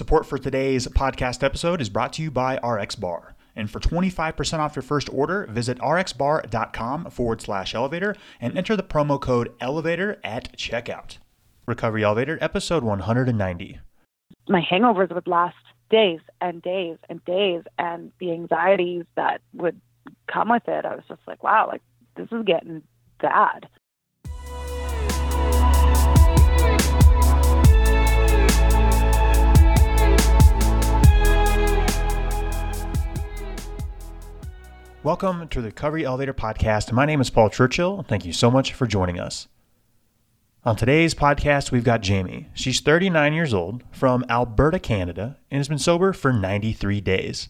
Support for today's podcast episode is brought to you by RX Bar. And for 25% off your first order, visit rxbar.com forward slash elevator and enter the promo code elevator at checkout. Recovery Elevator, episode 190. My hangovers would last days and days and days, and the anxieties that would come with it, I was just like, wow, like this is getting bad. Welcome to the Recovery Elevator Podcast. My name is Paul Churchill. Thank you so much for joining us. On today's podcast, we've got Jamie. She's 39 years old from Alberta, Canada, and has been sober for 93 days.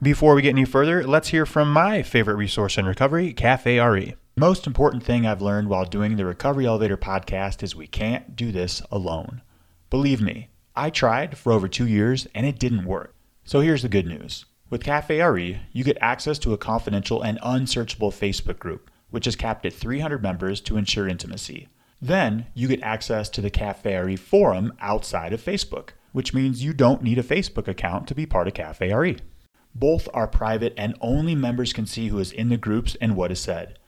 Before we get any further, let's hear from my favorite resource in recovery, Cafe RE. Most important thing I've learned while doing the Recovery Elevator podcast is we can't do this alone. Believe me, I tried for over two years and it didn't work. So here's the good news. With Cafe RE, you get access to a confidential and unsearchable Facebook group, which is capped at 300 members to ensure intimacy. Then you get access to the Cafe RE forum outside of Facebook, which means you don't need a Facebook account to be part of Cafe RE. Both are private and only members can see who is in the groups and what is said.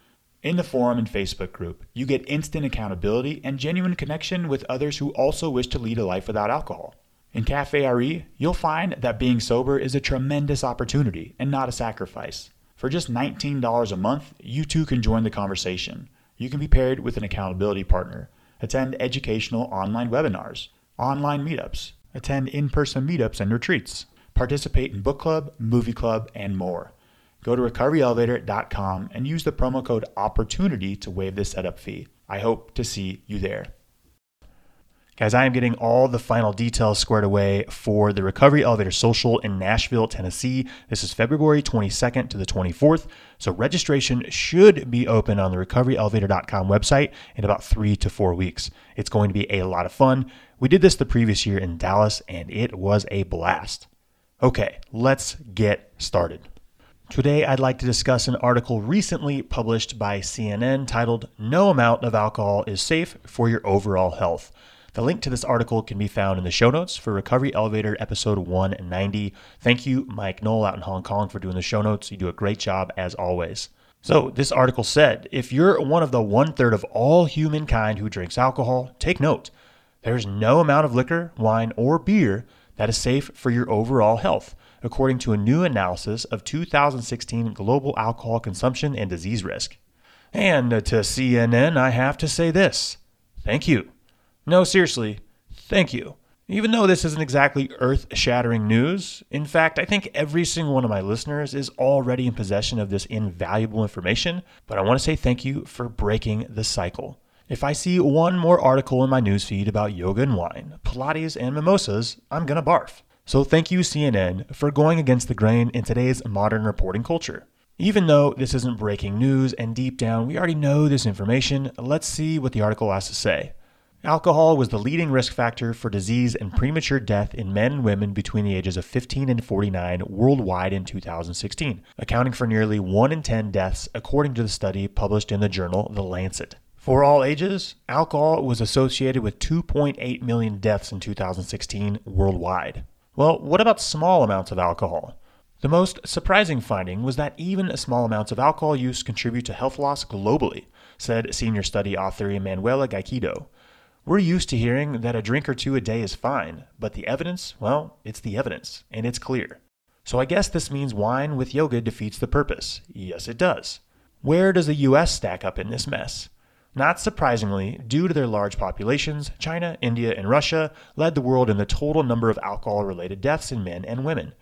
In the forum and Facebook group, you get instant accountability and genuine connection with others who also wish to lead a life without alcohol. In Cafe RE, you'll find that being sober is a tremendous opportunity and not a sacrifice. For just $19 a month, you too can join the conversation. You can be paired with an accountability partner, attend educational online webinars, online meetups, attend in person meetups and retreats, participate in book club, movie club, and more. Go to recoveryelevator.com and use the promo code OPPORTUNITY to waive the setup fee. I hope to see you there. Guys, I am getting all the final details squared away for the Recovery Elevator Social in Nashville, Tennessee. This is February 22nd to the 24th. So registration should be open on the recoveryelevator.com website in about three to four weeks. It's going to be a lot of fun. We did this the previous year in Dallas and it was a blast. Okay, let's get started. Today, I'd like to discuss an article recently published by CNN titled No Amount of Alcohol is Safe for Your Overall Health. The link to this article can be found in the show notes for Recovery Elevator episode 190. Thank you, Mike Knoll, out in Hong Kong, for doing the show notes. You do a great job as always. So, this article said if you're one of the one third of all humankind who drinks alcohol, take note. There's no amount of liquor, wine, or beer that is safe for your overall health, according to a new analysis of 2016 global alcohol consumption and disease risk. And to CNN, I have to say this thank you. No, seriously, thank you. Even though this isn't exactly earth shattering news, in fact, I think every single one of my listeners is already in possession of this invaluable information, but I want to say thank you for breaking the cycle. If I see one more article in my newsfeed about yoga and wine, Pilates and mimosas, I'm gonna barf. So thank you, CNN, for going against the grain in today's modern reporting culture. Even though this isn't breaking news and deep down we already know this information, let's see what the article has to say. Alcohol was the leading risk factor for disease and premature death in men and women between the ages of 15 and 49 worldwide in 2016, accounting for nearly 1 in 10 deaths according to the study published in the journal The Lancet. For all ages, alcohol was associated with 2.8 million deaths in 2016 worldwide. Well, what about small amounts of alcohol? The most surprising finding was that even small amounts of alcohol use contribute to health loss globally, said senior study author Emmanuela Gakidou. We're used to hearing that a drink or two a day is fine, but the evidence, well, it's the evidence, and it's clear. So I guess this means wine with yoga defeats the purpose. Yes, it does. Where does the US stack up in this mess? Not surprisingly, due to their large populations, China, India, and Russia led the world in the total number of alcohol related deaths in men and women.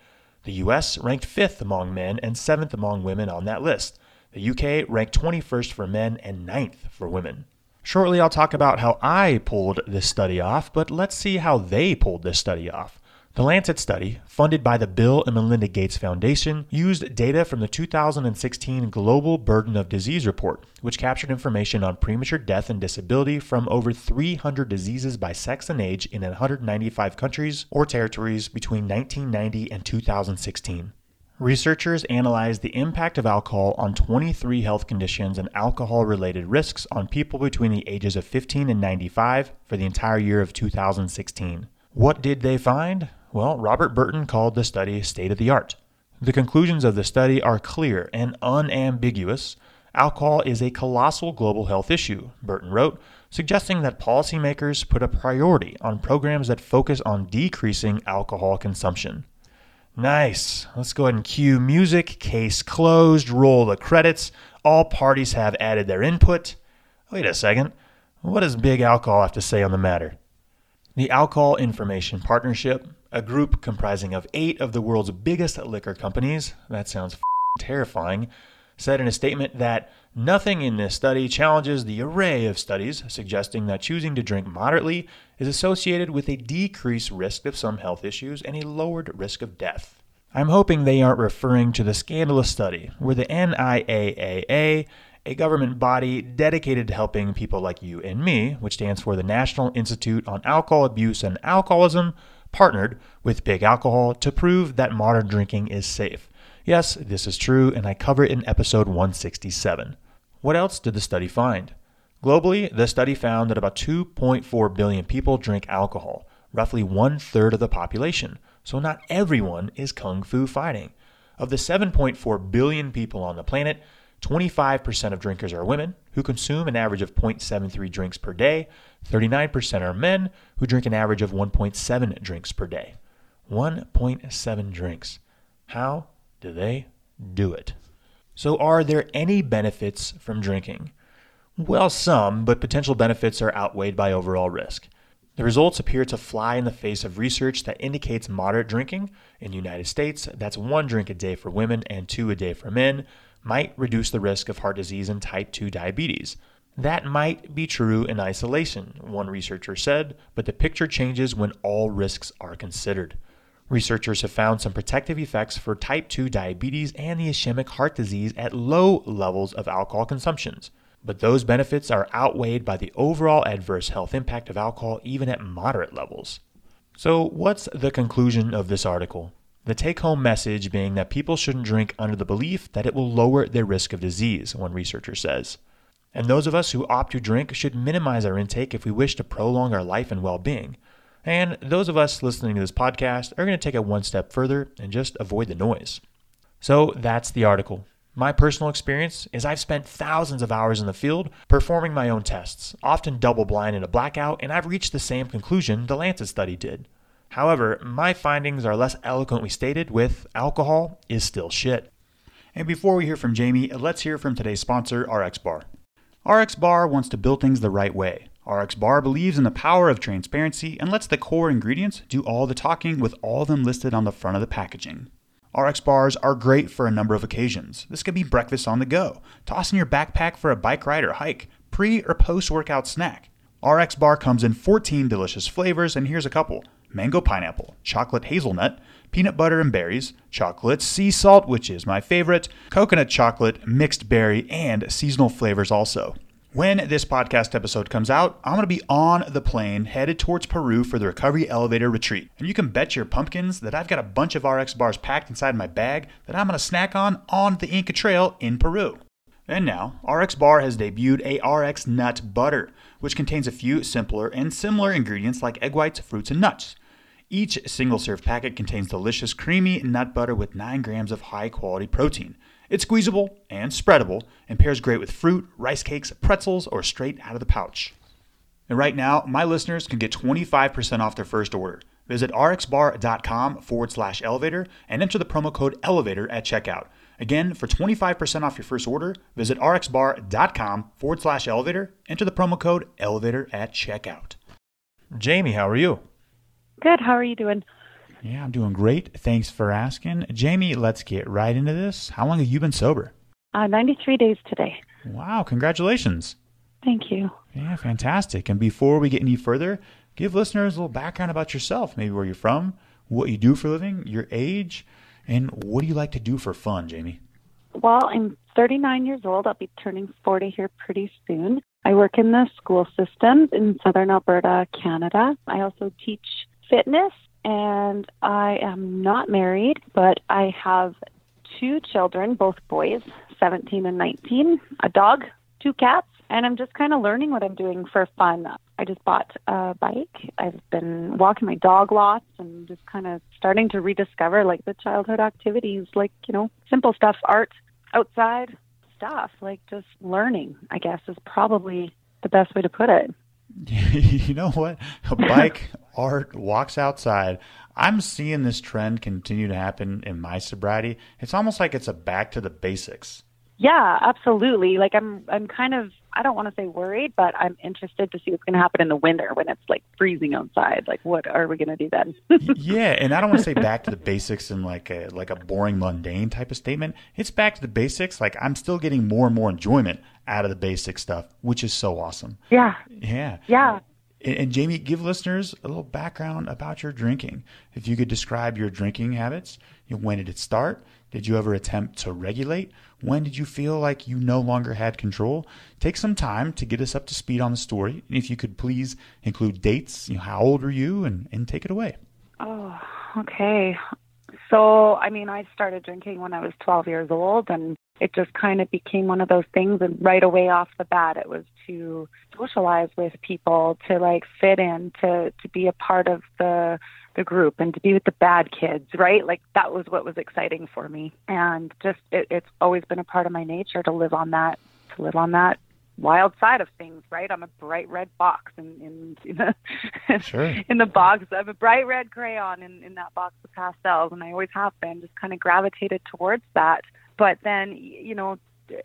The US ranked fifth among men and seventh among women on that list. The UK ranked 21st for men and 9th for women. Shortly, I'll talk about how I pulled this study off, but let's see how they pulled this study off. The Lancet study, funded by the Bill and Melinda Gates Foundation, used data from the 2016 Global Burden of Disease Report, which captured information on premature death and disability from over 300 diseases by sex and age in 195 countries or territories between 1990 and 2016. Researchers analyzed the impact of alcohol on 23 health conditions and alcohol related risks on people between the ages of 15 and 95 for the entire year of 2016. What did they find? Well, Robert Burton called the study state of the art. The conclusions of the study are clear and unambiguous. Alcohol is a colossal global health issue, Burton wrote, suggesting that policymakers put a priority on programs that focus on decreasing alcohol consumption. Nice. Let's go ahead and cue music. Case closed. Roll the credits. All parties have added their input. Wait a second. What does Big Alcohol have to say on the matter? The Alcohol Information Partnership, a group comprising of eight of the world's biggest liquor companies, that sounds terrifying, said in a statement that nothing in this study challenges the array of studies suggesting that choosing to drink moderately is associated with a decreased risk of some health issues and a lowered risk of death. I'm hoping they aren't referring to the scandalous study where the NIAAA, a government body dedicated to helping people like you and me, which stands for the National Institute on Alcohol Abuse and Alcoholism, partnered with Big Alcohol to prove that modern drinking is safe. Yes, this is true, and I cover it in episode 167. What else did the study find? Globally, the study found that about 2.4 billion people drink alcohol, roughly one third of the population. So not everyone is kung fu fighting. Of the 7.4 billion people on the planet, 25% of drinkers are women, who consume an average of 0.73 drinks per day. 39% are men, who drink an average of 1.7 drinks per day. 1.7 drinks. How do they do it? So, are there any benefits from drinking? Well, some, but potential benefits are outweighed by overall risk. The results appear to fly in the face of research that indicates moderate drinking in the United States, that's one drink a day for women and two a day for men, might reduce the risk of heart disease and type 2 diabetes. That might be true in isolation, one researcher said, but the picture changes when all risks are considered. Researchers have found some protective effects for type 2 diabetes and the ischemic heart disease at low levels of alcohol consumptions. But those benefits are outweighed by the overall adverse health impact of alcohol even at moderate levels. So, what's the conclusion of this article? The take home message being that people shouldn't drink under the belief that it will lower their risk of disease, one researcher says. And those of us who opt to drink should minimize our intake if we wish to prolong our life and well being. And those of us listening to this podcast are going to take it one step further and just avoid the noise. So that's the article. My personal experience is I've spent thousands of hours in the field performing my own tests, often double blind in a blackout, and I've reached the same conclusion the Lancet study did. However, my findings are less eloquently stated with alcohol is still shit. And before we hear from Jamie, let's hear from today's sponsor, RX Bar. RX Bar wants to build things the right way. RX Bar believes in the power of transparency and lets the core ingredients do all the talking with all of them listed on the front of the packaging. RX bars are great for a number of occasions. This could be breakfast on the go, toss in your backpack for a bike ride or hike, pre or post workout snack. RX bar comes in 14 delicious flavors, and here's a couple mango pineapple, chocolate hazelnut, peanut butter and berries, chocolate sea salt, which is my favorite, coconut chocolate, mixed berry, and seasonal flavors also. When this podcast episode comes out, I'm going to be on the plane headed towards Peru for the Recovery Elevator Retreat. And you can bet your pumpkins that I've got a bunch of RX bars packed inside my bag that I'm going to snack on on the Inca Trail in Peru. And now, RX Bar has debuted a RX Nut Butter, which contains a few simpler and similar ingredients like egg whites, fruits, and nuts. Each single serve packet contains delicious, creamy nut butter with 9 grams of high quality protein. It's squeezable and spreadable and pairs great with fruit, rice cakes, pretzels, or straight out of the pouch. And right now, my listeners can get 25% off their first order. Visit rxbar.com forward slash elevator and enter the promo code elevator at checkout. Again, for 25% off your first order, visit rxbar.com forward slash elevator, enter the promo code elevator at checkout. Jamie, how are you? Good. How are you doing? Yeah, I'm doing great. Thanks for asking. Jamie, let's get right into this. How long have you been sober? Uh, 93 days today. Wow, congratulations. Thank you. Yeah, fantastic. And before we get any further, give listeners a little background about yourself, maybe where you're from, what you do for a living, your age, and what do you like to do for fun, Jamie? Well, I'm 39 years old. I'll be turning 40 here pretty soon. I work in the school system in southern Alberta, Canada. I also teach fitness and I am not married, but I have two children, both boys, 17 and 19, a dog, two cats, and I'm just kind of learning what I'm doing for fun. I just bought a bike. I've been walking my dog lots and just kind of starting to rediscover like the childhood activities, like, you know, simple stuff, art, outside stuff, like just learning, I guess, is probably the best way to put it. you know what? A bike, art, walks outside. I'm seeing this trend continue to happen in my sobriety. It's almost like it's a back to the basics. Yeah, absolutely. Like I'm I'm kind of I don't want to say worried, but I'm interested to see what's going to happen in the winter when it's like freezing outside. Like what are we going to do then? yeah, and I don't want to say back to the basics and like a like a boring mundane type of statement. It's back to the basics. Like I'm still getting more and more enjoyment out of the basic stuff, which is so awesome. Yeah. Yeah. Yeah. And, and Jamie, give listeners a little background about your drinking. If you could describe your drinking habits, when did it start? Did you ever attempt to regulate? When did you feel like you no longer had control? Take some time to get us up to speed on the story. And if you could please include dates, you know, how old were you, and, and take it away. Oh, okay. So, I mean, I started drinking when I was 12 years old, and it just kind of became one of those things. And right away off the bat, it was to socialize with people, to like fit in, to to be a part of the the group and to be with the bad kids, right? Like that was what was exciting for me. And just it, it's always been a part of my nature to live on that to live on that wild side of things, right? I'm a bright red box in in, in the sure. in the box. I'm a bright red crayon in, in that box of pastels and I always have been, just kind of gravitated towards that. But then, you know,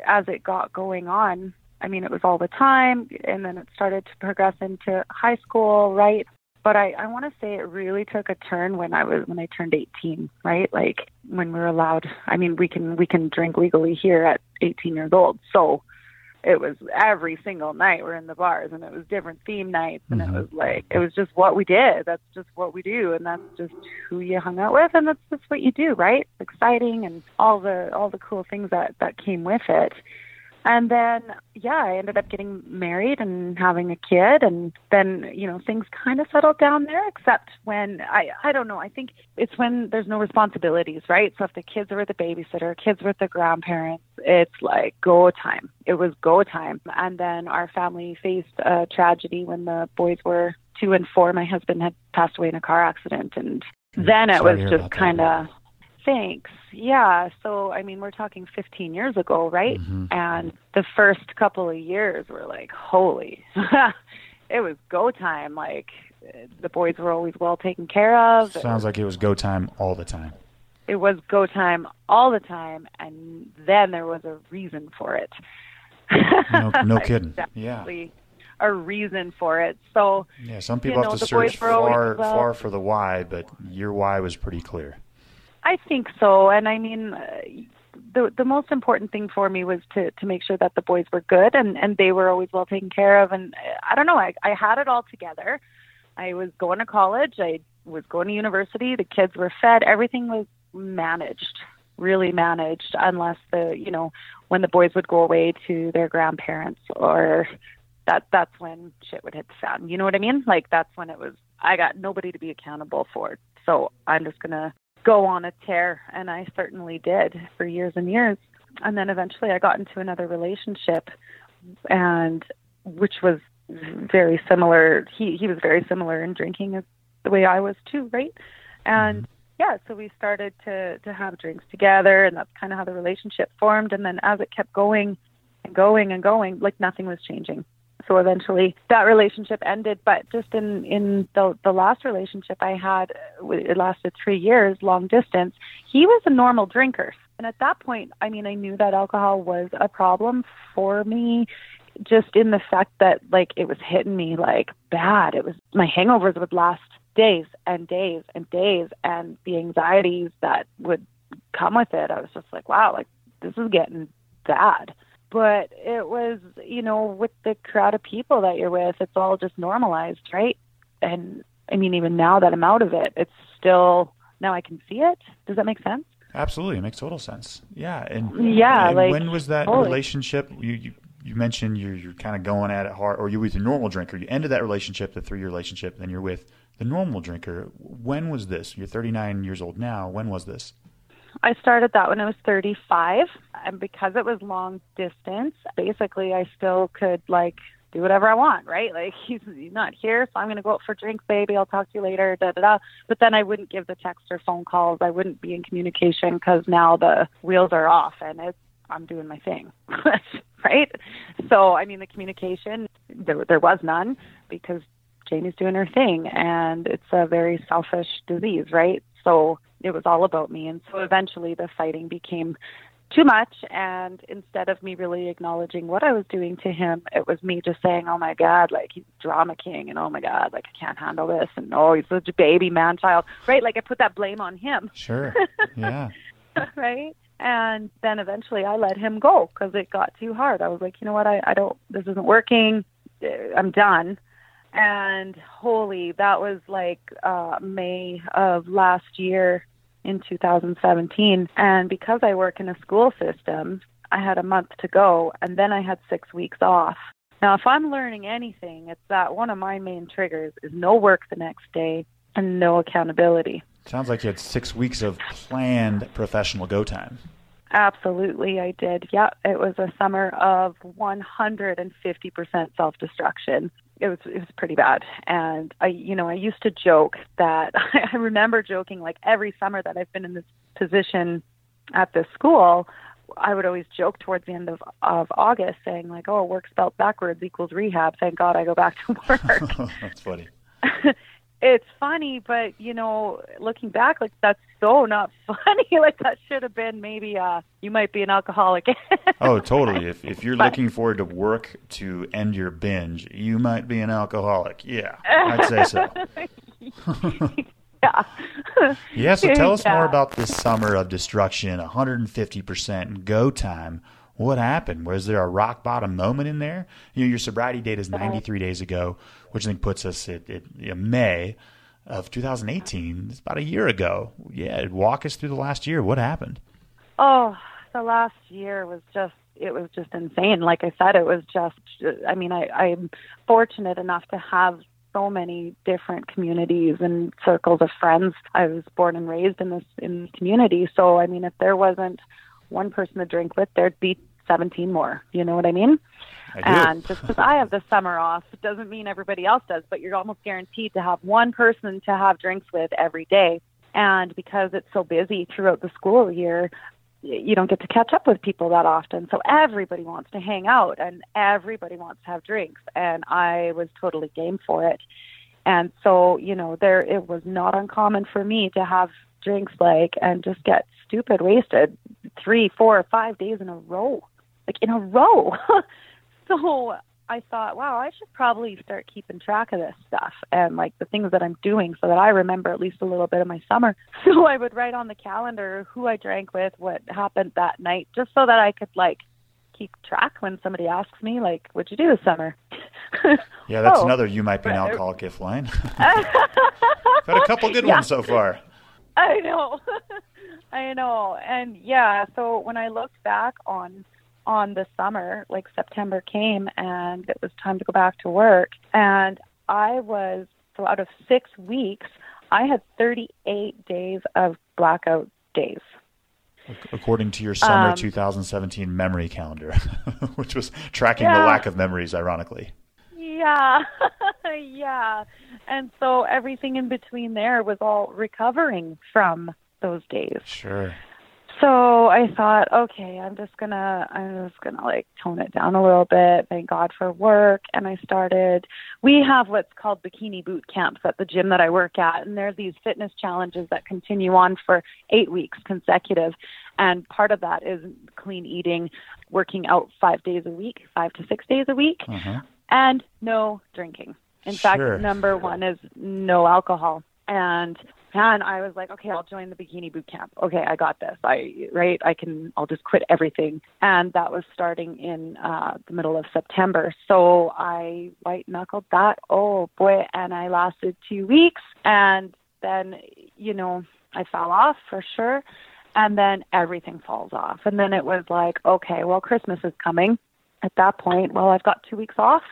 as it got going on, I mean, it was all the time, and then it started to progress into high school, right? But I, I want to say it really took a turn when I was when I turned 18, right? Like when we were allowed. I mean, we can we can drink legally here at 18 years old. So it was every single night we're in the bars, and it was different theme nights, and mm-hmm. it was like it was just what we did. That's just what we do, and that's just who you hung out with, and that's just what you do, right? It's exciting and all the all the cool things that that came with it. And then, yeah, I ended up getting married and having a kid. And then, you know, things kind of settled down there, except when I, I don't know, I think it's when there's no responsibilities, right? So if the kids are with the babysitter, kids with the grandparents, it's like go time. It was go time. And then our family faced a tragedy when the boys were two and four. My husband had passed away in a car accident. And then it was just kind of, Thanks. Yeah. So, I mean, we're talking 15 years ago, right? Mm-hmm. And the first couple of years were like, holy, it was go time. Like, the boys were always well taken care of. Sounds like it was go time all the time. It was go time all the time. And then there was a reason for it. no, no kidding. yeah a reason for it. So yeah, some people you know, have to search far, far for the why, but your why was pretty clear. I think so, and I mean, uh, the the most important thing for me was to to make sure that the boys were good and and they were always well taken care of. And uh, I don't know, I I had it all together. I was going to college. I was going to university. The kids were fed. Everything was managed, really managed, unless the you know when the boys would go away to their grandparents or that that's when shit would hit the fan. You know what I mean? Like that's when it was I got nobody to be accountable for. So I'm just gonna go on a tear, and I certainly did for years and years. And then eventually I got into another relationship, and which was very similar. He he was very similar in drinking as the way I was too, right? And mm-hmm. yeah, so we started to to have drinks together, and that's kind of how the relationship formed. And then as it kept going and going and going, like nothing was changing so eventually that relationship ended but just in in the the last relationship i had it lasted 3 years long distance he was a normal drinker. And at that point i mean i knew that alcohol was a problem for me just in the fact that like it was hitting me like bad. It was my hangovers would last days and days and days and the anxieties that would come with it i was just like wow like this is getting bad but it was you know with the crowd of people that you're with it's all just normalized right? And i mean even now that i'm out of it it's still now i can see it. Does that make sense? Absolutely. It makes total sense. Yeah. And yeah and like when was that relationship you, you you mentioned you're you're kind of going at it hard or you're with a normal drinker. You ended that relationship the three year relationship then you're with the normal drinker. When was this? You're 39 years old now. When was this I started that when I was 35, and because it was long distance, basically I still could like do whatever I want, right? Like he's he's not here, so I'm going to go out for drinks, baby. I'll talk to you later. Da da da. But then I wouldn't give the text or phone calls. I wouldn't be in communication because now the wheels are off and it's I'm doing my thing, right? So I mean, the communication there there was none because Jamie's doing her thing, and it's a very selfish disease, right? So it was all about me, and so eventually the fighting became too much and instead of me really acknowledging what I was doing to him, it was me just saying, Oh my God, like he's drama king and oh my God, like I can't handle this and oh he's such a baby man child. Right? Like I put that blame on him. Sure. Yeah. right? And then eventually I let him go because it got too hard. I was like, you know what, I, I don't this isn't working. I'm done. And holy, that was like uh May of last year in 2017. And because I work in a school system, I had a month to go and then I had six weeks off. Now, if I'm learning anything, it's that one of my main triggers is no work the next day and no accountability. Sounds like you had six weeks of planned professional go time. Absolutely, I did. Yeah, it was a summer of 150% self destruction it was it was pretty bad. And i you know i used to joke that i remember joking like every summer that i've been in this position at this school i would always joke towards the end of of august saying like oh work spelled backwards equals rehab. Thank god i go back to work. That's funny it's funny, but you know, looking back, like that's so not funny. like that should have been maybe uh you might be an alcoholic. oh, totally. If if you're but, looking forward to work to end your binge, you might be an alcoholic. Yeah, I'd say so. yeah. yeah. So tell us yeah. more about this summer of destruction, 150% go time. What happened? Was there a rock bottom moment in there? You know, your sobriety date is uh-huh. 93 days ago which I think puts us at, at you know, May of 2018. It's about a year ago. Yeah, walk us through the last year. What happened? Oh, the last year was just it was just insane. Like I said, it was just. I mean, I, I'm fortunate enough to have so many different communities and circles of friends. I was born and raised in this in this community, so I mean, if there wasn't one person to drink with, there'd be 17 more. You know what I mean? and just because I have the summer off doesn't mean everybody else does, but you're almost guaranteed to have one person to have drinks with every day. And because it's so busy throughout the school year, you don't get to catch up with people that often. So everybody wants to hang out and everybody wants to have drinks. And I was totally game for it. And so, you know, there it was not uncommon for me to have drinks like and just get stupid wasted three, four, five days in a row. Like in a row. so I thought, wow, I should probably start keeping track of this stuff and like the things that I'm doing so that I remember at least a little bit of my summer. So I would write on the calendar who I drank with, what happened that night, just so that I could like keep track when somebody asks me, like, what'd you do this summer? yeah, that's oh, another you might be an alcoholic gift line. Had a couple good yeah. ones so far. I know. I know. And yeah, so when I looked back on on the summer, like September came and it was time to go back to work. And I was, so out of six weeks, I had 38 days of blackout days. According to your summer um, 2017 memory calendar, which was tracking yeah. the lack of memories, ironically. Yeah, yeah. And so everything in between there was all recovering from those days. Sure so I thought, okay, I'm just gonna, I'm just gonna like tone it down a little bit. Thank God for work. And I started. We have what's called bikini boot camps at the gym that I work at, and there's these fitness challenges that continue on for eight weeks consecutive. And part of that is clean eating, working out five days a week, five to six days a week, uh-huh. and no drinking. In sure. fact, number one is no alcohol. And and I was like, okay, I'll join the bikini boot camp. Okay, I got this. I right, I can. I'll just quit everything. And that was starting in uh, the middle of September. So I white knuckled that. Oh boy, and I lasted two weeks, and then you know I fell off for sure, and then everything falls off. And then it was like, okay, well, Christmas is coming. At that point, well, I've got two weeks off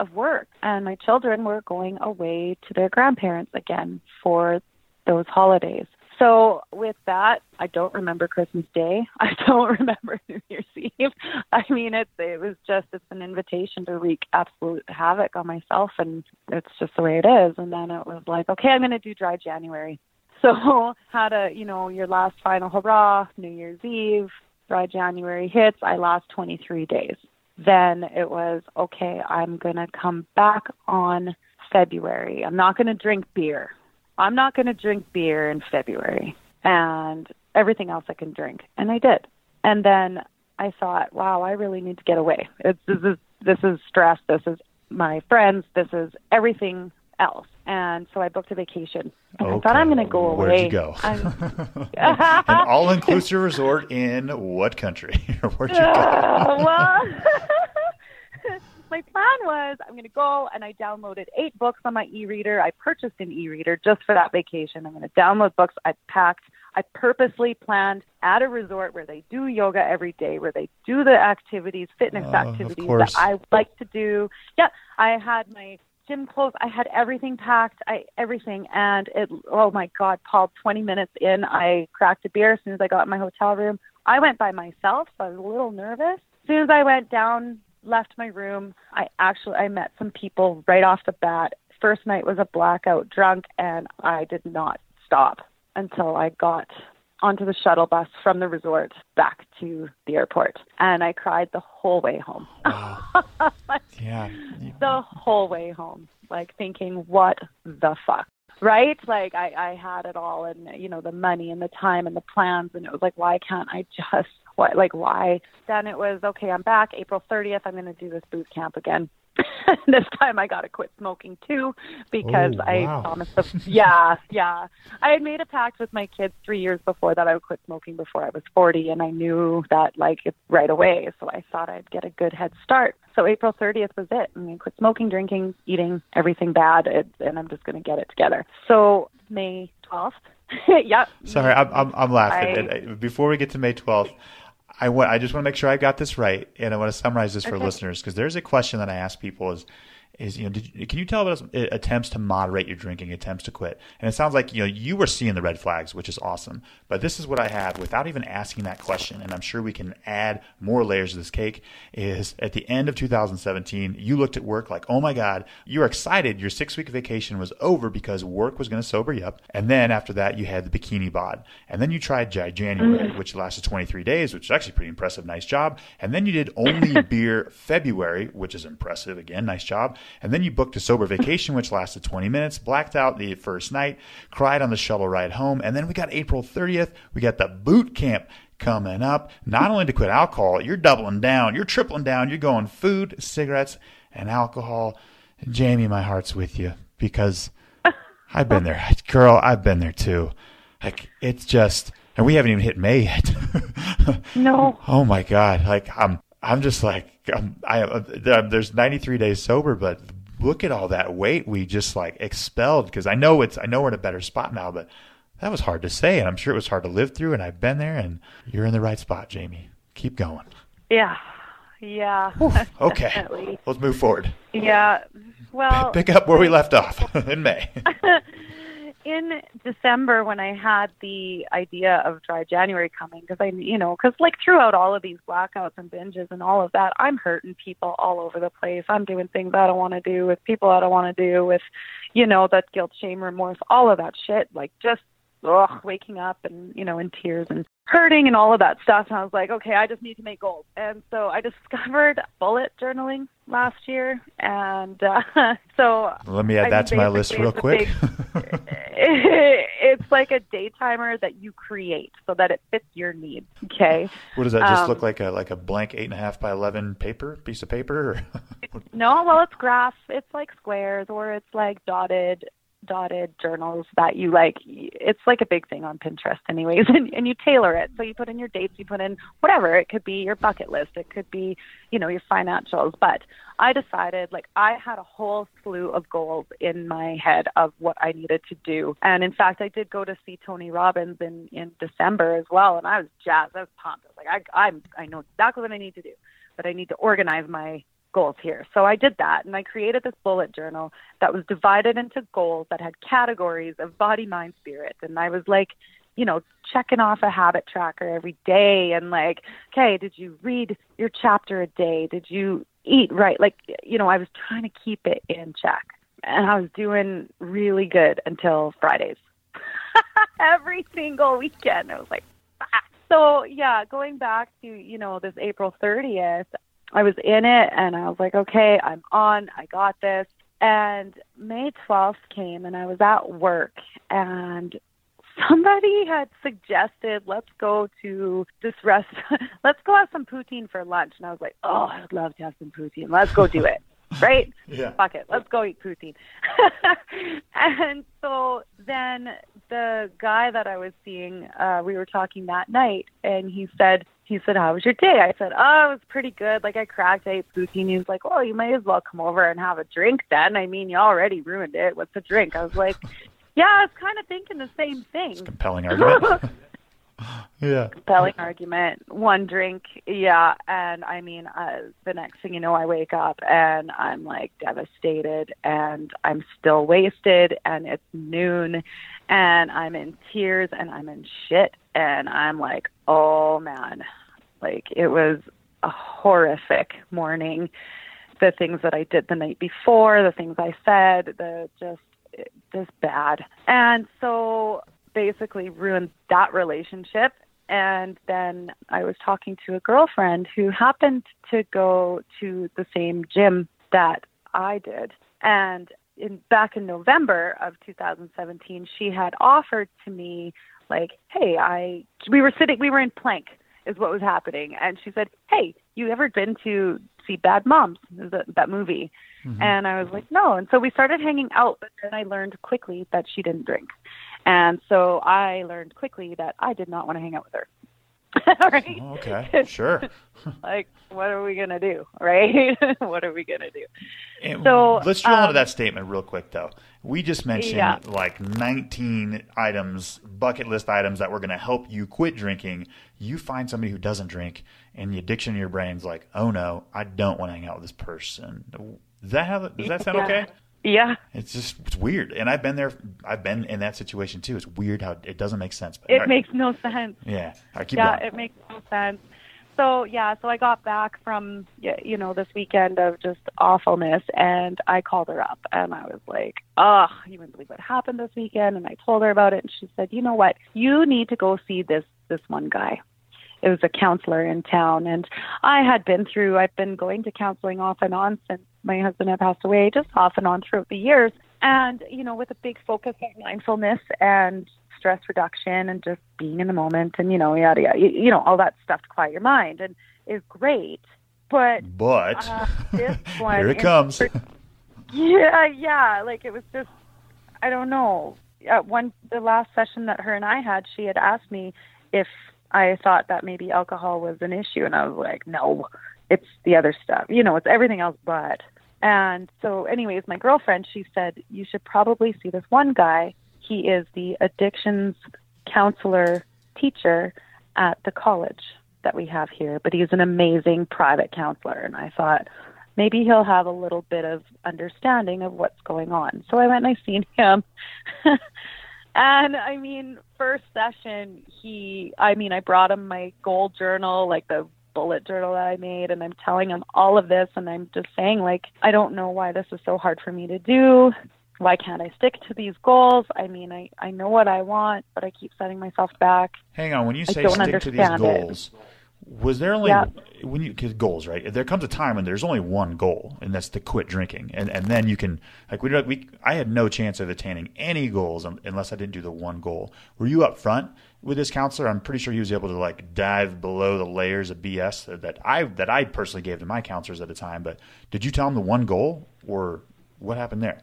of work and my children were going away to their grandparents again for those holidays. So with that, I don't remember Christmas Day. I don't remember New Year's Eve. I mean, it's it was just it's an invitation to wreak absolute havoc on myself, and it's just the way it is. And then it was like, okay, I'm going to do dry January. So had a you know your last final hurrah, New Year's Eve, dry January hits. I last 23 days. Then it was okay. I'm going to come back on February. I'm not going to drink beer. I'm not going to drink beer in February and everything else I can drink. And I did. And then I thought, wow, I really need to get away. It's, this is this is stress. This is my friends. This is everything else. And so I booked a vacation. And okay. I thought I'm going to go away. Where'd you go? An all-inclusive resort in what country? Where'd you go? Uh, well, my plan was I'm going to go and I downloaded eight books on my e-reader. I purchased an e-reader just for that vacation. I'm going to download books. I packed. I purposely planned at a resort where they do yoga every day, where they do the activities, fitness uh, activities that I like to do. Yeah, I had my gym clothes. I had everything packed. I everything, and it. Oh my God, Paul! Twenty minutes in, I cracked a beer as soon as I got in my hotel room. I went by myself, so I was a little nervous. As soon as I went down left my room. I actually I met some people right off the bat. First night was a blackout drunk and I did not stop until I got onto the shuttle bus from the resort back to the airport and I cried the whole way home. Wow. yeah. The whole way home like thinking what the fuck right? Like i i had it all and you know the money and the time and the plans and it was like why can't i just what like why? Then it was okay i'm back april 30th i'm going to do this boot camp again this time I got to quit smoking too because oh, wow. I promised them. Yeah, yeah. I had made a pact with my kids three years before that I would quit smoking before I was 40, and I knew that like it's right away. So I thought I'd get a good head start. So April 30th was it. I mean, quit smoking, drinking, eating everything bad, it, and I'm just going to get it together. So May 12th. yep. Sorry, I'm I'm, I'm laughing. I, uh, Before we get to May 12th. I, just want to make sure I got this right, and I want to summarize this for listeners because there's a question that I ask people: is is you know did, can you tell about attempts to moderate your drinking attempts to quit? And it sounds like you know you were seeing the red flags which is awesome. But this is what i have without even asking that question and i'm sure we can add more layers to this cake is at the end of 2017 you looked at work like oh my god you were excited. Your six week vacation was over because work was going to sober you up. And then after that you had the bikini bod. And then you tried january mm-hmm. which lasted 23 days which is actually pretty impressive nice job. And then you did only beer february which is impressive. Again nice job and then you booked a sober vacation, which lasted 20 minutes, blacked out the first night, cried on the shuttle ride home. And then we got April 30th. We got the boot camp coming up. Not only to quit alcohol, you're doubling down, you're tripling down, you're going food, cigarettes, and alcohol. Jamie, my heart's with you because I've been there. Girl, I've been there too. Like, it's just, and we haven't even hit May yet. no. Oh my God. Like, I'm, I'm just like, I'm, I, uh, there's 93 days sober, but look at all that weight we just like expelled. Because I know it's, I know we're in a better spot now, but that was hard to say, and I'm sure it was hard to live through. And I've been there, and you're in the right spot, Jamie. Keep going. Yeah, yeah. okay, definitely. let's move forward. Yeah. Well, pick up where we left off in May in December when I had the idea of dry January coming, because I, you know, because like throughout all of these blackouts and binges and all of that, I'm hurting people all over the place. I'm doing things I don't want to do with people I don't want to do with, you know, that guilt, shame, remorse, all of that shit. Like just ugh, waking up and you know in tears and hurting and all of that stuff. And I was like, okay, I just need to make goals. And so I discovered bullet journaling last year, and uh, so let me add I that to my list real quick. Big, it's like a day timer that you create so that it fits your needs. Okay. What does that just um, look like? A like a blank eight and a half by eleven paper piece of paper? no, well, it's graph. It's like squares, or it's like dotted dotted journals that you like it's like a big thing on pinterest anyways and, and you tailor it. So you put in your dates you put in whatever. It could be your bucket list. It could be you know your financials. But i decided like i had a whole slew of goals in my head of what i needed to do. And in fact i did go to see tony robbins in in december as well and i was jazzed. I was pumped. I was like i i'm i know exactly what i need to do but i need to organize my goals here. So I did that and I created this bullet journal that was divided into goals that had categories of body, mind, spirit. And I was like you know, checking off a habit tracker every day and like, okay, did you read your chapter a day? Did you eat right? Like, you know, I was trying to keep it in check. And I was doing really good until Fridays. every single weekend. I was like, ah. so yeah, going back to, you know, this April 30th, I was in it and I was like, okay, I'm on, I got this. And May 12th came and I was at work and somebody had suggested let's go to this restaurant let's go have some poutine for lunch. And i was like oh i'd love to have some poutine. Let's go do it right? Yeah. Fuck it let's go eat poutine. And so then the guy that i was seeing uh we were talking that night and he said he said how was your day i said oh it was pretty good like i cracked i ate poutine he was like Well, you might as well come over and have a drink then i mean you already ruined it what's a drink i was like yeah, I was kind of thinking the same thing. Compelling argument. yeah. Compelling argument. One drink, yeah, and I mean, uh, the next thing you know, I wake up and I'm like devastated, and I'm still wasted, and it's noon, and I'm in tears, and I'm in shit, and I'm like, oh man, like it was a horrific morning. The things that I did the night before, the things I said, the just just bad. And so basically ruined that relationship. And then I was talking to a girlfriend who happened to go to the same gym that I did. And in back in November of 2017, she had offered to me like, "Hey, I we were sitting we were in plank is what was happening." And she said, "Hey, you ever been to see Bad Moms, that, that movie. Mm-hmm. And I was like, no. And so we started hanging out, but then I learned quickly that she didn't drink. And so I learned quickly that I did not want to hang out with her. right? Oh, okay, sure. like, what are we gonna do, right? what are we gonna do? And so let's drill um, into that statement real quick, though. We just mentioned yeah. like 19 items, bucket list items that were going to help you quit drinking. You find somebody who doesn't drink, and the addiction in your brain's like, oh no, I don't want to hang out with this person. Does that have? Does that sound yeah. okay? Yeah. It's just it's weird, and I've been there. I've been in that situation too. It's weird how it doesn't make sense. But, it right. makes no sense. Yeah. I keep yeah, going. it makes no sense. So yeah, so I got back from you know this weekend of just awfulness, and I called her up, and I was like, "Oh, you wouldn't believe what happened this weekend." And I told her about it, and she said, "You know what? You need to go see this this one guy." it was a counselor in town and I had been through I've been going to counseling off and on since my husband had passed away, just off and on throughout the years. And, you know, with a big focus on mindfulness and stress reduction and just being in the moment and, you know, yada yada you, you know, all that stuff to quiet your mind and is great. But But uh, this one here it comes. yeah, yeah. Like it was just I don't know. At one the last session that her and I had, she had asked me if I thought that maybe alcohol was an issue, and I was like, no, it's the other stuff. You know, it's everything else but. And so, anyways, my girlfriend, she said, you should probably see this one guy. He is the addictions counselor teacher at the college that we have here, but he's an amazing private counselor. And I thought, maybe he'll have a little bit of understanding of what's going on. So I went and I seen him. And I mean, first session, he, I mean, I brought him my goal journal, like the bullet journal that I made, and I'm telling him all of this, and I'm just saying, like, I don't know why this is so hard for me to do. Why can't I stick to these goals? I mean, I, I know what I want, but I keep setting myself back. Hang on, when you say stick to these goals, it was there only yeah. when you cause goals right? There comes a time when there's only one goal, and that's to quit drinking, and and then you can like we like we I had no chance of attaining any goals unless I didn't do the one goal. Were you up front with his counselor? I'm pretty sure he was able to like dive below the layers of BS that I that I personally gave to my counselors at the time. But did you tell him the one goal, or what happened there?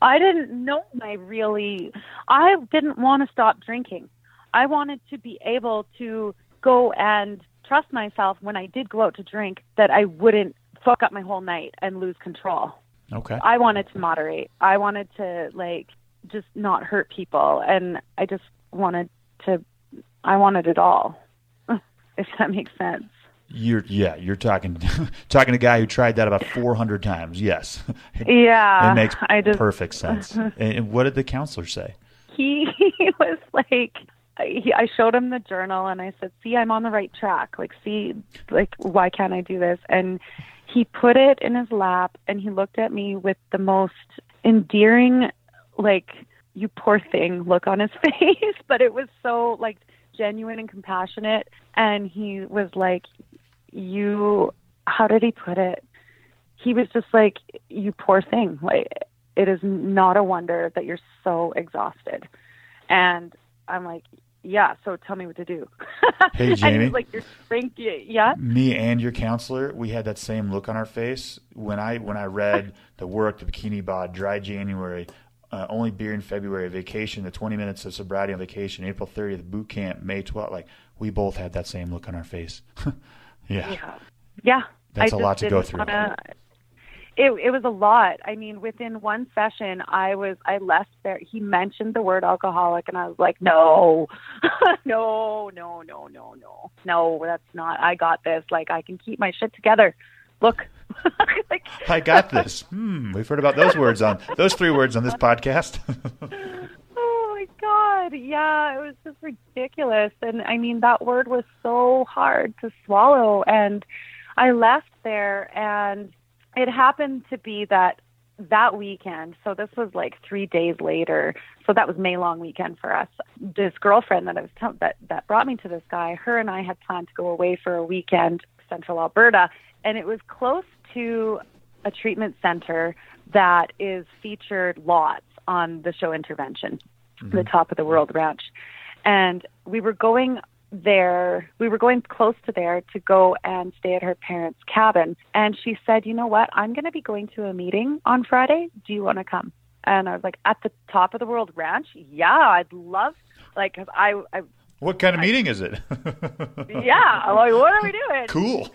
I didn't know I really. I didn't want to stop drinking. I wanted to be able to go and trust myself when I did go out to drink that I wouldn't fuck up my whole night and lose control. Okay. I wanted to moderate. I wanted to like just not hurt people and I just wanted to I wanted it all. if that makes sense. You're yeah, you're talking talking to a guy who tried that about 400 times. Yes. Yeah. it makes I just, perfect sense. and what did the counselor say? He, he was like he, I showed him the journal and I said, "See, I'm on the right track. Like, see, like, why can't I do this?" And he put it in his lap and he looked at me with the most endearing, like, "You poor thing" look on his face. but it was so like genuine and compassionate. And he was like, "You." How did he put it? He was just like, "You poor thing." Like, it is not a wonder that you're so exhausted. And I'm like, yeah, so tell me what to do. Hey, Jamie. and like, you're shrinking. Yeah. Me and your counselor, we had that same look on our face when I when I read the work, the bikini bod, dry January, uh, only beer in February, vacation, the 20 minutes of sobriety on vacation, April 30th, boot camp, May 12th. Like we both had that same look on our face. yeah. Yeah. Yeah. That's I a lot to go through. wanna- it it was a lot. I mean, within one session, I was I left there. He mentioned the word alcoholic, and I was like, no, no, no, no, no, no, no. That's not. I got this. Like I can keep my shit together. Look, like I got this. Hmm, we've heard about those words on those three words on this podcast. Oh my god, yeah, it was just ridiculous. And I mean that word was so hard to swallow and I left there and it happened to be that that weekend, so this was like 3 days later. So that was May long weekend for us. This girlfriend that I was tell- that that brought me to this guy, her and I had planned to go away for a weekend central Alberta and it was close to a treatment center that is featured lots on the show Intervention, the mm-hmm. top of the world ranch. And we were going there, we were going close to there to go and stay at her parents' cabin. And she said, You know what? I'm going to be going to a meeting on Friday. Do you want to come? And I was like, At the top of the world ranch? Yeah, I'd love. Like, 'cause I, I, what kind of meeting is it? yeah, like, what are we doing? Cool.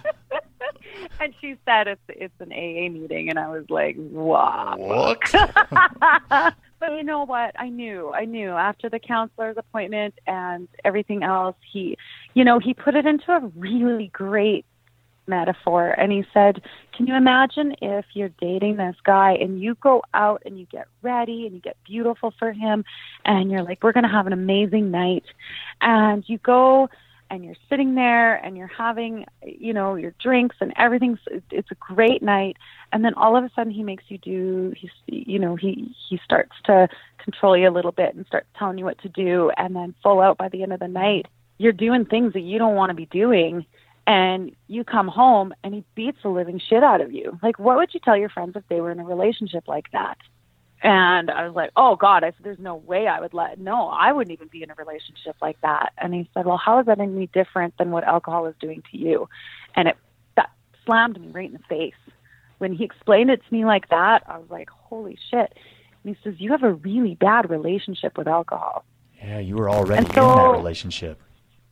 and she said it's it's an AA meeting, and I was like, wow. What? but you know what? I knew, I knew after the counselor's appointment and everything else, he, you know, he put it into a really great metaphor, and he said, "Can you imagine if you're dating this guy and you go out and you get ready and you get beautiful for him, and you're like, we're gonna have an amazing night, and you go." And you're sitting there and you're having you know your drinks and everything's it's a great night. And then all of a sudden he makes you do he's you know he he starts to control you a little bit and starts telling you what to do. And then full out by the end of the night you're doing things that you don't want to be doing. And you come home and he beats the living shit out of you. Like what would you tell your friends if they were in a relationship like that and I was like, oh God, I said, there's no way I would let, no, I wouldn't even be in a relationship like that. And he said, well, how is that any different than what alcohol is doing to you? And it, that slammed me right in the face. When he explained it to me like that, I was like, holy shit. And he says, you have a really bad relationship with alcohol. Yeah, you were already And in that relationship.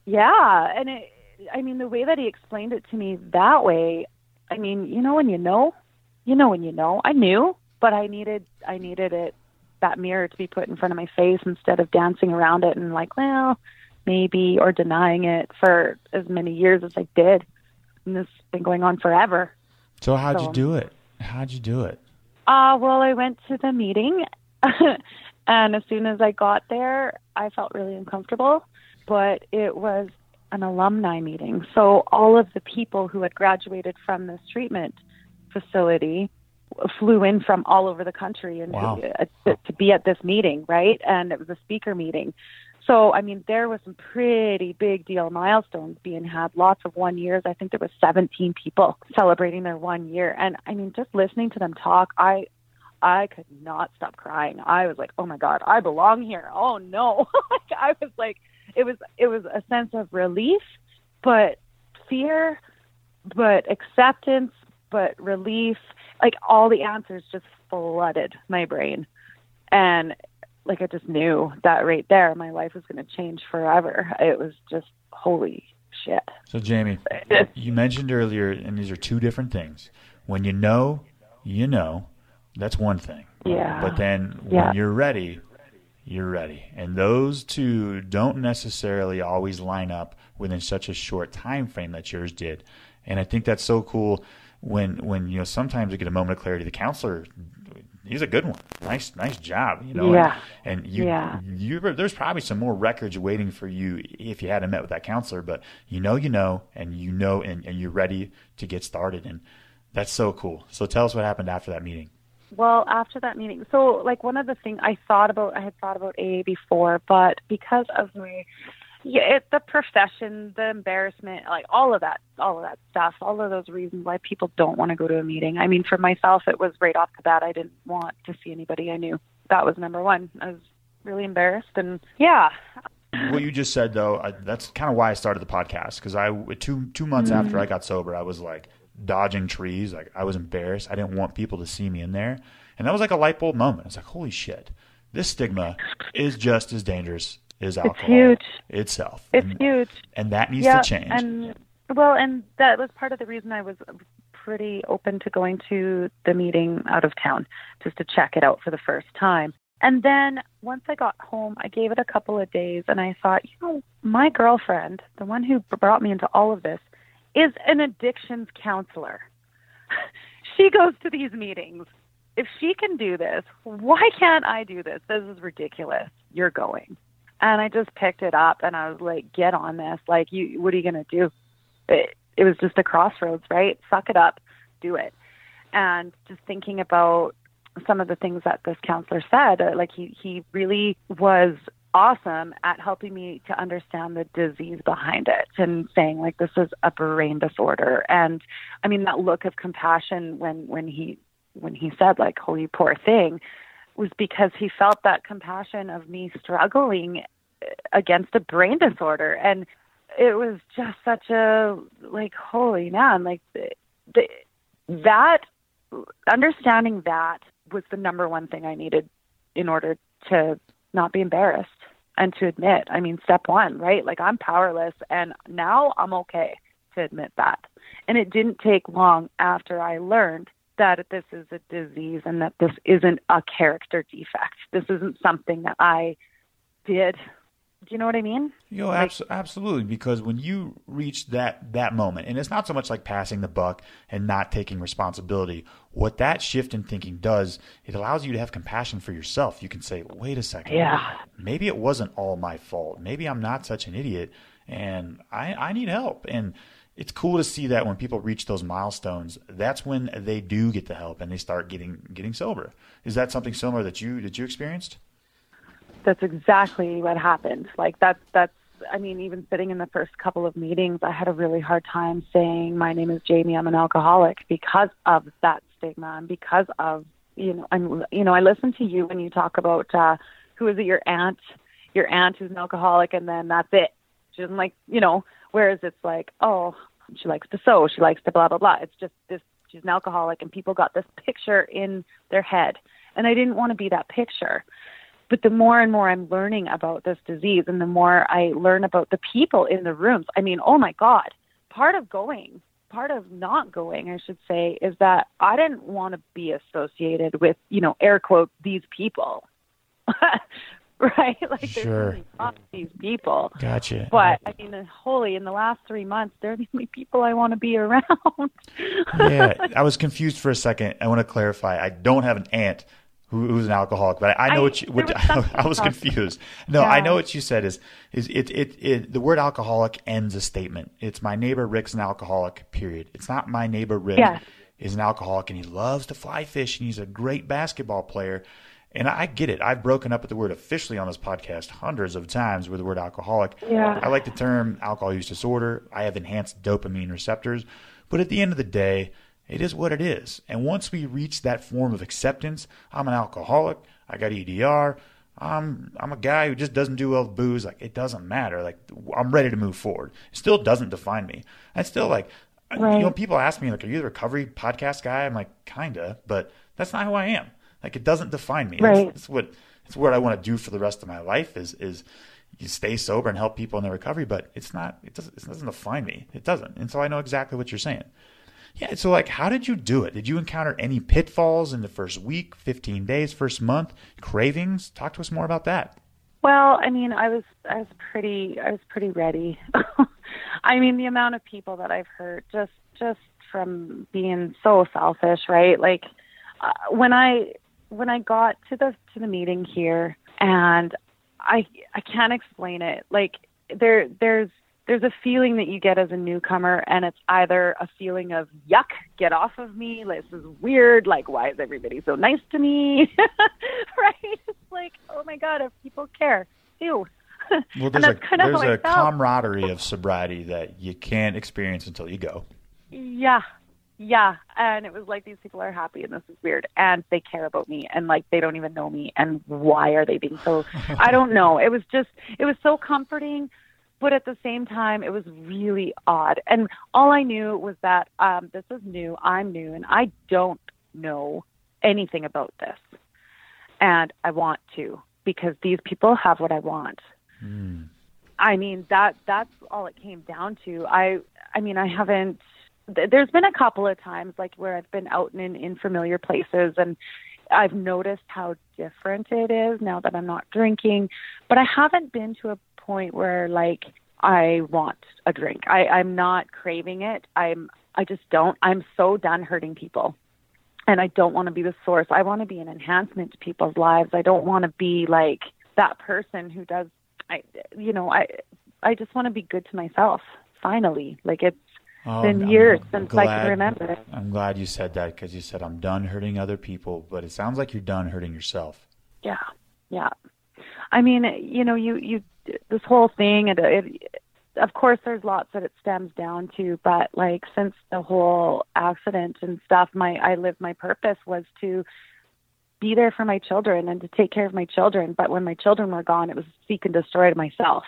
Yeah. And it, I mean, the way that he explained it to me that way, I mean, you know, when you know, you know, when you know, I knew, but I needed, I needed it, that mirror to be put in front of my face instead of dancing around it and like, well, maybe, or denying it for as many years as I did. And this has been going on forever. So how'd you do it? How'd you do it? Uh, well, I went to the meeting, and as soon as I got there, I felt really uncomfortable. But it was an alumni meeting, so all of the people who had graduated from this treatment facility flew in from all over the country and Wow. to, to, to be at this meeting, right? And it was a speaker meeting. So, I mean, there was some pretty big deal milestones being had. Lots of one years. I think there was 17 people celebrating their one year. And I mean, just listening to them talk, I, I could not stop crying. I was like, oh my God, I belong here. Oh no. Like, I was like, it was, it was a sense of relief, but fear, but acceptance, but relief. Like all the answers just flooded my brain. And like I just knew that right there, my life was going to change forever. It was just holy shit. So Jamie, you mentioned earlier, and these are two different things. When you know, you know, that's one thing. Yeah. But then Yeah. when you're ready, you're ready. And those two don't necessarily always line up within such a short time frame that yours did. And I think that's so cool. When when you know sometimes you get a moment of clarity. The counselor, he's a good one. Nice nice job. You know. Yeah. And, and you Yeah. you there's probably some more records waiting for you if you hadn't met with that counselor. But you know you know and you know and, and you're ready to get started and that's so cool. So tell us what happened after that meeting. Well, after that meeting, so like one of the things I thought about, I had thought about AA before, but because of my, yeah, it, the profession, the embarrassment, like all of that, all of that stuff, all of those reasons why people don't want to go to a meeting. I mean, for myself, it was right off the bat. I didn't want to see anybody I knew. That was number one. I was really embarrassed, and yeah, what you just said though, I, that's kind of why I started the podcast because I two two months after mm-hmm. I got sober, I was like dodging trees, like I was embarrassed. I didn't want people to see me in there, and that was like a light bulb moment. It's like holy shit, this stigma is just as dangerous as alcohol huge. itself, it's and, huge. and that needs yeah, to change. and well, and that was part of the reason I was pretty open to going to the meeting out of town just to check it out for the first time. And then once I got home, I gave it a couple of days and I thought, you know, my girlfriend, the one who brought me into all of this, is an addictions counselor. she goes to these meetings. If she can do this, why can't I do this? This is ridiculous. You're going. And I just picked it up and I was like, get on this. Like, you, what are you going to do? It, it was just a crossroads, right? Suck it up, do it. And just thinking about some of the things that this counselor said, uh, like he, he really was awesome at helping me to understand the disease behind it and saying like this is a brain disorder and i mean that look of compassion when when he when he said like holy poor thing was because he felt that compassion of me struggling against a brain disorder. And it was just such a like holy man like the, the, that understanding that was the number one thing i needed in order to not be embarrassed and to admit. I mean step one right? Like i'm powerless and now i'm okay to admit that. And it didn't take long after i learned that this is a disease and that this isn't a character defect this isn't something that i did do you know what I mean? You know, abs- absolutely. Because when you reach that that moment, and it's not so much like passing the buck and not taking responsibility. What that shift in thinking does, it allows you to have compassion for yourself. You can say, "Wait a second, Yeah. maybe it wasn't all my fault. Maybe I'm not such an idiot, and I I need help." And it's cool to see that when people reach those milestones, that's when they do get the help and they start getting getting sober. Is that something similar that you that you experienced? that's exactly what happened. Like that's that's I mean, even sitting in the first couple of meetings, I had a really hard time saying my name is Jamie, I'm an alcoholic because of that stigma and because of you know, I'm you know, I listen to you when you talk about uh who is it, your aunt, your aunt who's an alcoholic and then that's it. She doesn't like you know, whereas it's like, oh, she likes to sew, she likes to blah blah blah. It's just this she's an alcoholic and people got this picture in their head. And I didn't want to be that picture but the more and more I'm learning about this disease and the more I learn about the people in the rooms, I mean, oh my God, part of going, part of not going, I should say, is that I didn't want to be associated with, you know, air quote, these people. right? Like Sure. there's really not these people. Gotcha. But I mean, holy, in the last three months, they're the only people I want to be around. yeah, I was confused for a second. I want to clarify. I don't have an aunt who, who's an alcoholic, but I, I know I- what you. What, was I was confused. No, I know what you said is is it, it it the word alcoholic ends a statement. It's my neighbor Rick's an alcoholic. Period. It's not my neighbor Rick is an alcoholic and he loves to fly fish and he's a great basketball player. And I get it. I've broken up with the word officially on this podcast hundreds of times with the word alcoholic. Yeah. I like the term alcohol use disorder. I have enhanced dopamine receptors. But at the end of the day, it is what it is. And once we reach that form of acceptance, I'm an alcoholic. I got EDR. I'm I'm a guy who just doesn't do well with booze. Like it doesn't matter. Like I'm ready to move forward. It still doesn't define me. I still like you know people ask me like, are you the recovery podcast guy? I'm like, kinda, but that's not who I am. Like it doesn't define me. Right. It's, it's what it's what I want to do for the rest of my life is is you stay sober and help people in their recovery, but it's not it doesn't it doesn't define me. It doesn't. And so I know exactly what you're saying. Yeah, so like how did you do it? Did you encounter any pitfalls in the first week, 15 days, first month, cravings? Talk to us more about that. Well, I mean, I was I was pretty I was pretty ready. I mean, the amount of people that I've heard just just from being so selfish, right? Like uh, when I when I got to the to the meeting here and I I can't explain it. Like there there's there's a feeling that you get as a newcomer and it's either a feeling of yuck get off of me this is weird like why is everybody so nice to me? Right? It's like oh my god if people care ew well there's a, there's a camaraderie of sobriety that you can't experience until you go. Yeah yeah and it was like these people are happy and this is weird and they care about me and like they don't even know me and why are they being so i don't know. It was just it was so comforting but at the same time it was really odd. And all i knew was that um this is new i'm new and i don't know anything about this. And i want to because these people have what i want. Mm. i mean that that's all it came down to. I i mean i haven't there's been a couple of times like where i've been out in in familiar places and I've noticed how different it is now that I'm not drinking, but I haven't been to a point where like I want a drink. I, I'm not craving it. I'm I just don't. I'm so done hurting people. And I don't want to be the source. I want to be an enhancement to people's lives. I don't want to be like that person who does I you know, I I just want to be good to myself. Finally. Like it's oh, been years I'm since glad, I can remember. I'm glad you said that because you said I'm done hurting other people, but it sounds like you're done hurting yourself. Yeah. Yeah. I mean, you know, you you this whole thing, and it, it, of course, there's lots that it stems down to. But like since the whole accident and stuff, my I lived my purpose was to be there for my children and to take care of my children. But when my children were gone, it was seek and destroy to myself,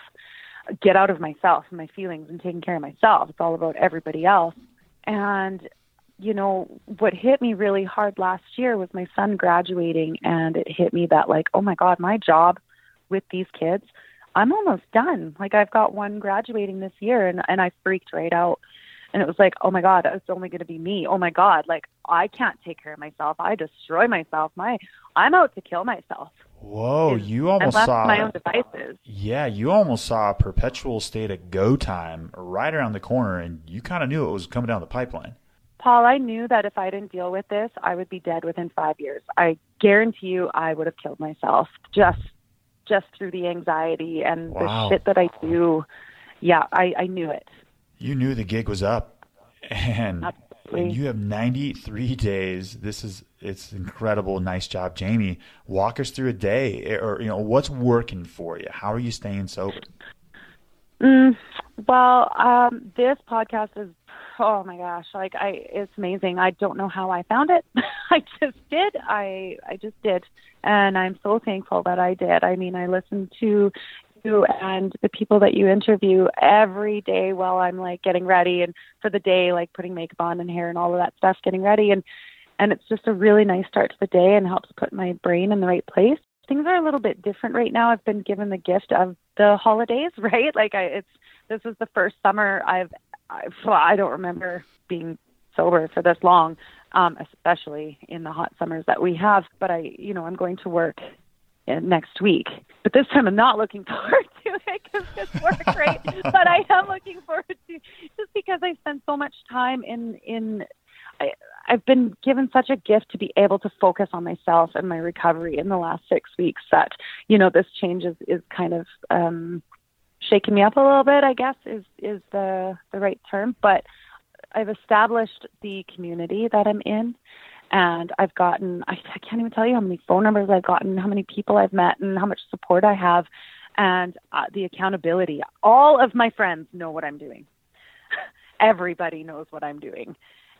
get out of myself and my feelings and taking care of myself. It's all about everybody else. And you know, what hit me really hard last year was my son graduating, and it hit me that, like, oh my God, my job with these kids, I'm almost done. Like, I've got one graduating this year, and, and I freaked right out. And it was like, oh my God, it's only going to be me. Oh my God, like, I can't take care of myself. I destroy myself. My, I'm out to kill myself. Whoa, you almost saw my own devices. Yeah, you almost saw a perpetual state of go time right around the corner, and you kind of knew it was coming down the pipeline. Paul, I knew that if I didn't deal with this, I would be dead within five years. I guarantee you, I would have killed myself just just through the anxiety and wow. the shit that I do. Yeah, I, I knew it. You knew the gig was up, and, and you have 93 days. This is it's incredible. Nice job, Jamie. Walk us through a day, or you know, what's working for you? How are you staying sober? Mm, well, um, this podcast is oh my gosh, like I it's amazing. I don't know how I found it. I just did. I I just did. And I'm so thankful that I did. I mean, I listened to you and the people that you interview every day while I'm like getting ready and for the day like putting makeup on and hair and all of that stuff getting ready and and it's just a really nice start to the day and helps put my brain in the right place. Things are a little bit different right now. I've been given the gift of the holidays, right? Like I it's this is the first summer I've I, I don't remember being sober for this long, um, especially in the hot summers that we have. But I, you know, I'm going to work next week. But this time I'm not looking forward to it because it's work, right? but I am looking forward to just because I spend so much time in in. I, I've been given such a gift to be able to focus on myself and my recovery in the last six weeks that you know this change is is kind of um shaken me up a little bit, I guess is is the the right term. But I've established the community that I'm in, and I've gotten I, I can't even tell you how many phone numbers I've gotten, how many people I've met, and how much support I have, and uh, the accountability. All of my friends know what I'm doing. Everybody knows what I'm doing,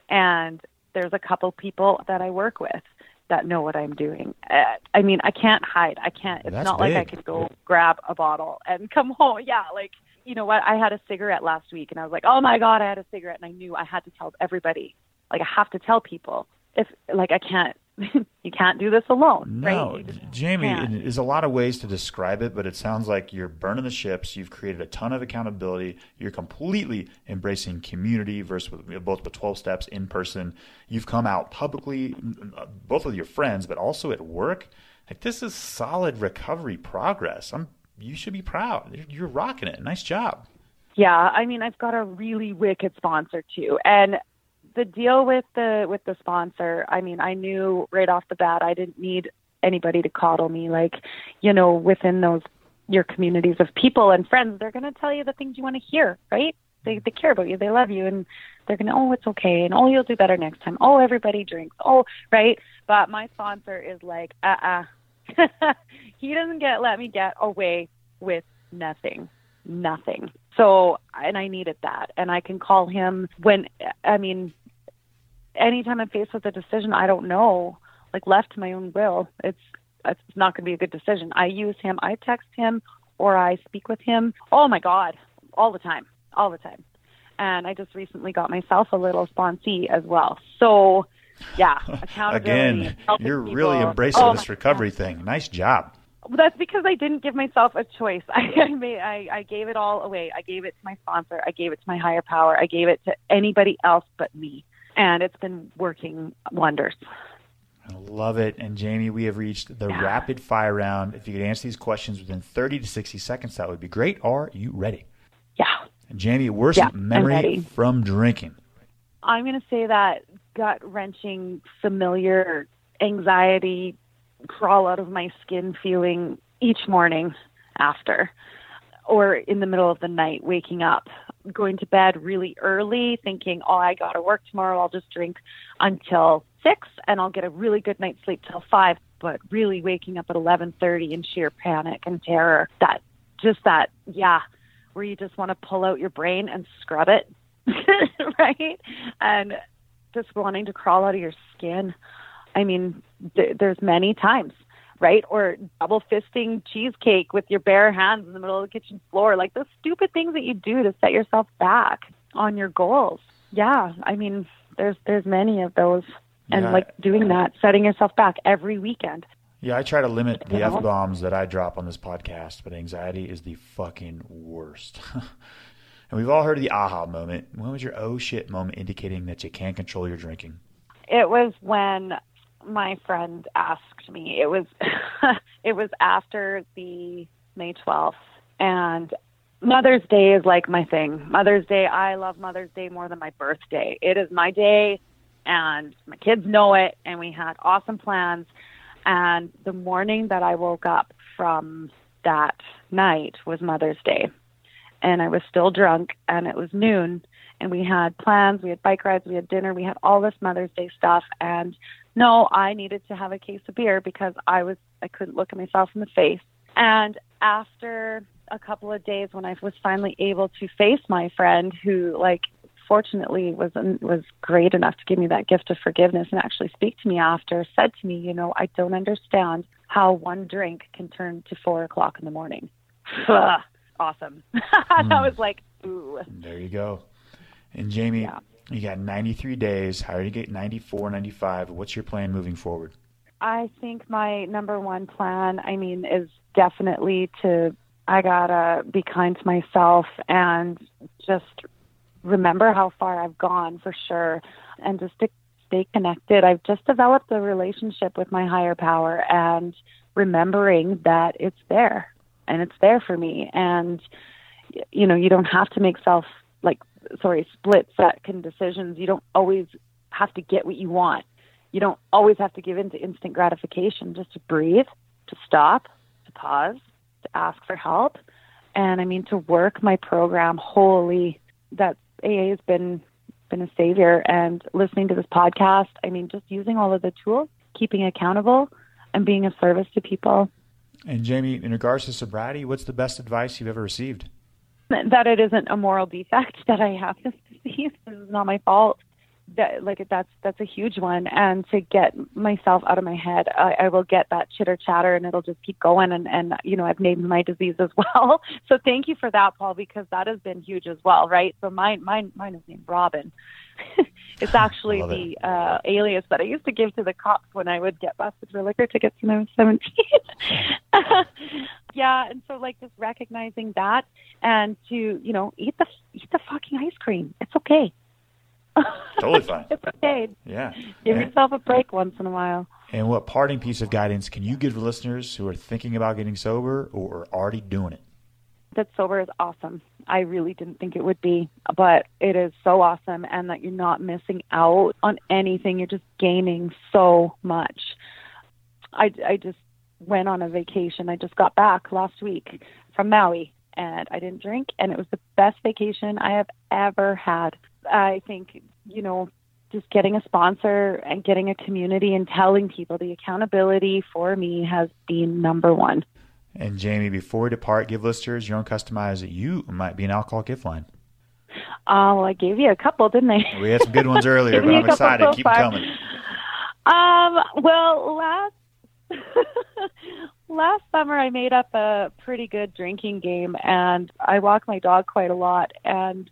and there's a couple people that I work with that know what I'm doing. Uh, I mean, I can't hide. I can't. It's That's not big. like I could go grab a bottle and come home. Yeah, like you know what? I had a cigarette last week, and I was like, oh my god, I had a cigarette, and I knew I had to tell everybody. Like I have to tell people. If like I can't you can't do this alone. No, right? Jamie, there's a lot of ways to describe it, but it sounds like you're burning the ships. You've created a ton of accountability. You're completely embracing community versus both with 12 steps in person. You've come out publicly, uh, both with your friends, but also at work. Like this is solid recovery progress. I'm. You should be proud. You're rocking it. Nice job. Yeah, I mean, I've got a really wicked sponsor too, and the deal with the with the sponsor, I mean, I knew right off the bat I didn't need anybody to coddle me. Like, you know, within those your communities of people and friends, they're going to tell you the things you want to hear, right? They they care about you, they love you, and they're going to, oh, it's okay, and oh, you'll do better next time. Oh, everybody drinks. Oh, right. But my sponsor is like, uh, uh he doesn't get let me get away with nothing, nothing. So, and I needed that, and I can call him when I mean, anytime I'm faced with a decision I don't know, like left to my own will, it's it's not going to be a good decision. I use him. I text him or I speak with him. Oh my God, all the time, all the time. And I just recently got myself a little sponsee as well. So, yeah, accountability. Again, you're really embracing oh, this recovery God. thing. Nice job. Well, that's because I didn't give myself a choice. I, I made, I, I gave it all away. I gave it to my sponsor. I gave it to my higher power. I gave it to anybody else but me, and it's been working wonders. I love it. And Jamie, we have reached the yeah. rapid fire round. If you could answer these questions within 30 to 60 seconds, that would be great. Are you ready? Yeah. And Jamie, worst yeah, memory from drinking? I'm going to say that gut wrenching, familiar anxiety crawl out of my skin feeling each morning after or in the middle of the night waking up going to bed really early thinking oh i got to work tomorrow. I'll just drink until 6 and i'll get a really good night's sleep till 5 but really waking up at 11:30 in sheer panic and terror that just that yeah where you just want to pull out your brain and scrub it right? And just wanting to crawl out of your skin. I mean th- there's many times right? Or double fisting cheesecake with your bare hands in the middle of the kitchen floor. Like those stupid things that you do to set yourself back on your goals. Yeah, I mean, there's there's many of those, and yeah. like doing that, setting yourself back every weekend. Yeah, I try to limit the f bombs that I drop on this podcast, but anxiety is the fucking worst. and we've all heard of the aha moment. When was your oh shit moment indicating that you can't control your drinking? It was when my friend asked me. It was it was after the May 12th and Mother's Day is like my thing. Mother's Day, I love Mother's Day more than my birthday. It is my day and my kids know it and we had awesome plans and the morning that I woke up from that night was Mother's Day. And I was still drunk and it was noon and we had plans, we had bike rides, we had dinner, we had all this Mother's Day stuff and no, I needed to have a case of beer because I was I couldn't look at myself in the face. And after a couple of days when I was finally able to face my friend who like fortunately was was great enough to give me that gift of forgiveness and actually speak to me after said to me you know i don't understand how one drink can turn to four o'clock in the morning awesome mm. that was like ooh there you go and jamie yeah. You got 93 days. How are you get 94, 95? What's your plan moving forward? I think my number one plan, I mean, is definitely to, I gotta be kind to myself and just remember how far I've gone for sure and just to stay connected. I've just developed a relationship with my higher power and remembering that it's there and it's there for me. And, you know, you don't have to make self like sorry, split second decisions. You don't always have to get what you want. You don't always have to give in to instant gratification. Just to breathe, to stop, to pause, to ask for help. And I mean, to work my program wholly, that AA has been been a savior. And listening to this podcast, I mean, just using all of the tools, keeping accountable, and being of service to people. And Jamie, in regards to sobriety, what's the best advice you've ever received? That it isn't a moral defect that I have this disease. This is not my fault. That like that's that's a huge one. And to get myself out of my head, I, I will get that chitter chatter, and it'll just keep going. And and you know I've named my disease as well. So thank you for that, Paul, because that has been huge as well, right? So mine mine mine is named Robin. it's actually the it. uh, alias that I used to give to the cops when I would get busted for liquor tickets when I was 17. yeah, and so like just recognizing that and to, you know, eat the eat the fucking ice cream. It's okay. Totally fine. it's okay. Yeah. Give and, yourself a break once in a while. And what parting piece of guidance can you give listeners who are thinking about getting sober or are already doing it? that sober is awesome. I really didn't think it would be, but it is so awesome and that you're not missing out on anything. You're just gaining so much. I, I just went on a vacation. I just got back last week from Maui and I didn't drink and it was the best vacation I have ever had. I think, you know, just getting a sponsor and getting a community and telling people the accountability for me has been number one. And Jamie, before we depart, give listeners your own customized you might be an alcohol gift line. Uh, well, I gave you a couple, didn't I? We had some good ones earlier, but I'm excited. So Keep far. coming. Um, well, last last summer I made up a pretty good drinking game, and I walk my dog quite a lot, and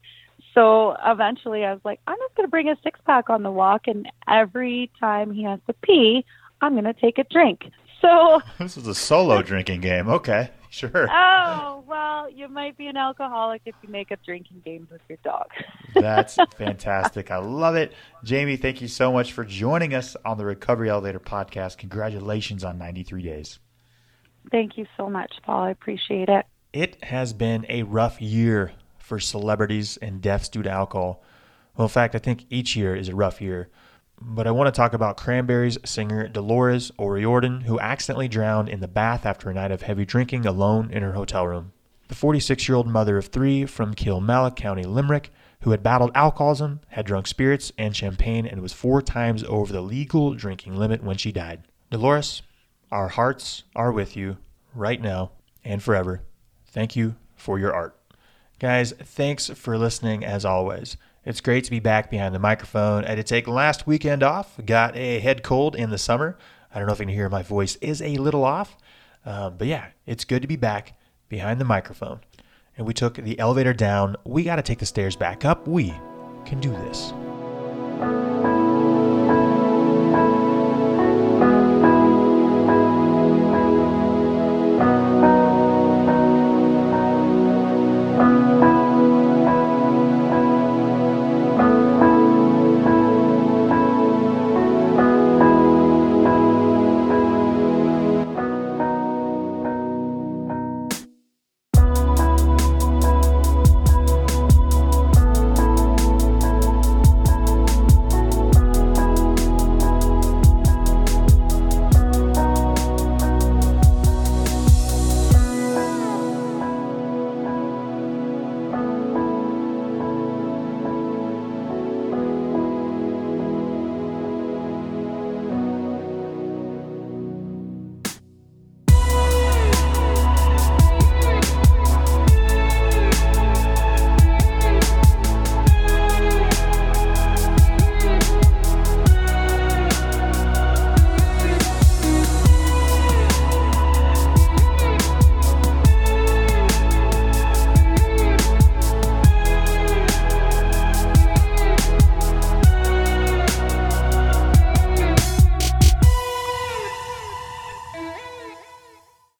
so eventually I was like, I'm just going to bring a six pack on the walk, and every time he has to pee, I'm going to take a drink. So this is a solo drinking game. Okay, sure. Oh well, you might be an alcoholic if you make up drinking games with your dog. That's fantastic. I love it, Jamie. Thank you so much for joining us on the Recovery Elevator podcast. Congratulations on 93 days. Thank you so much, Paul. I appreciate it. It has been a rough year for celebrities and deaths due to alcohol. Well, in fact, I think each year is a rough year. But I want to talk about Cranberries singer Dolores O'Riordan, who accidentally drowned in the bath after a night of heavy drinking alone in her hotel room. The 46 year old mother of three from Kilmallock, County Limerick, who had battled alcoholism, had drunk spirits and champagne, and was four times over the legal drinking limit when she died. Dolores, our hearts are with you right now and forever. Thank you for your art. Guys, thanks for listening as always. It's great to be back behind the microphone. I had to take last weekend off. Got a head cold in the summer. I don't know if you can hear my voice is a little off. Um, but yeah, it's good to be back behind the microphone. And we took the elevator down. We got to take the stairs back up. We can do this.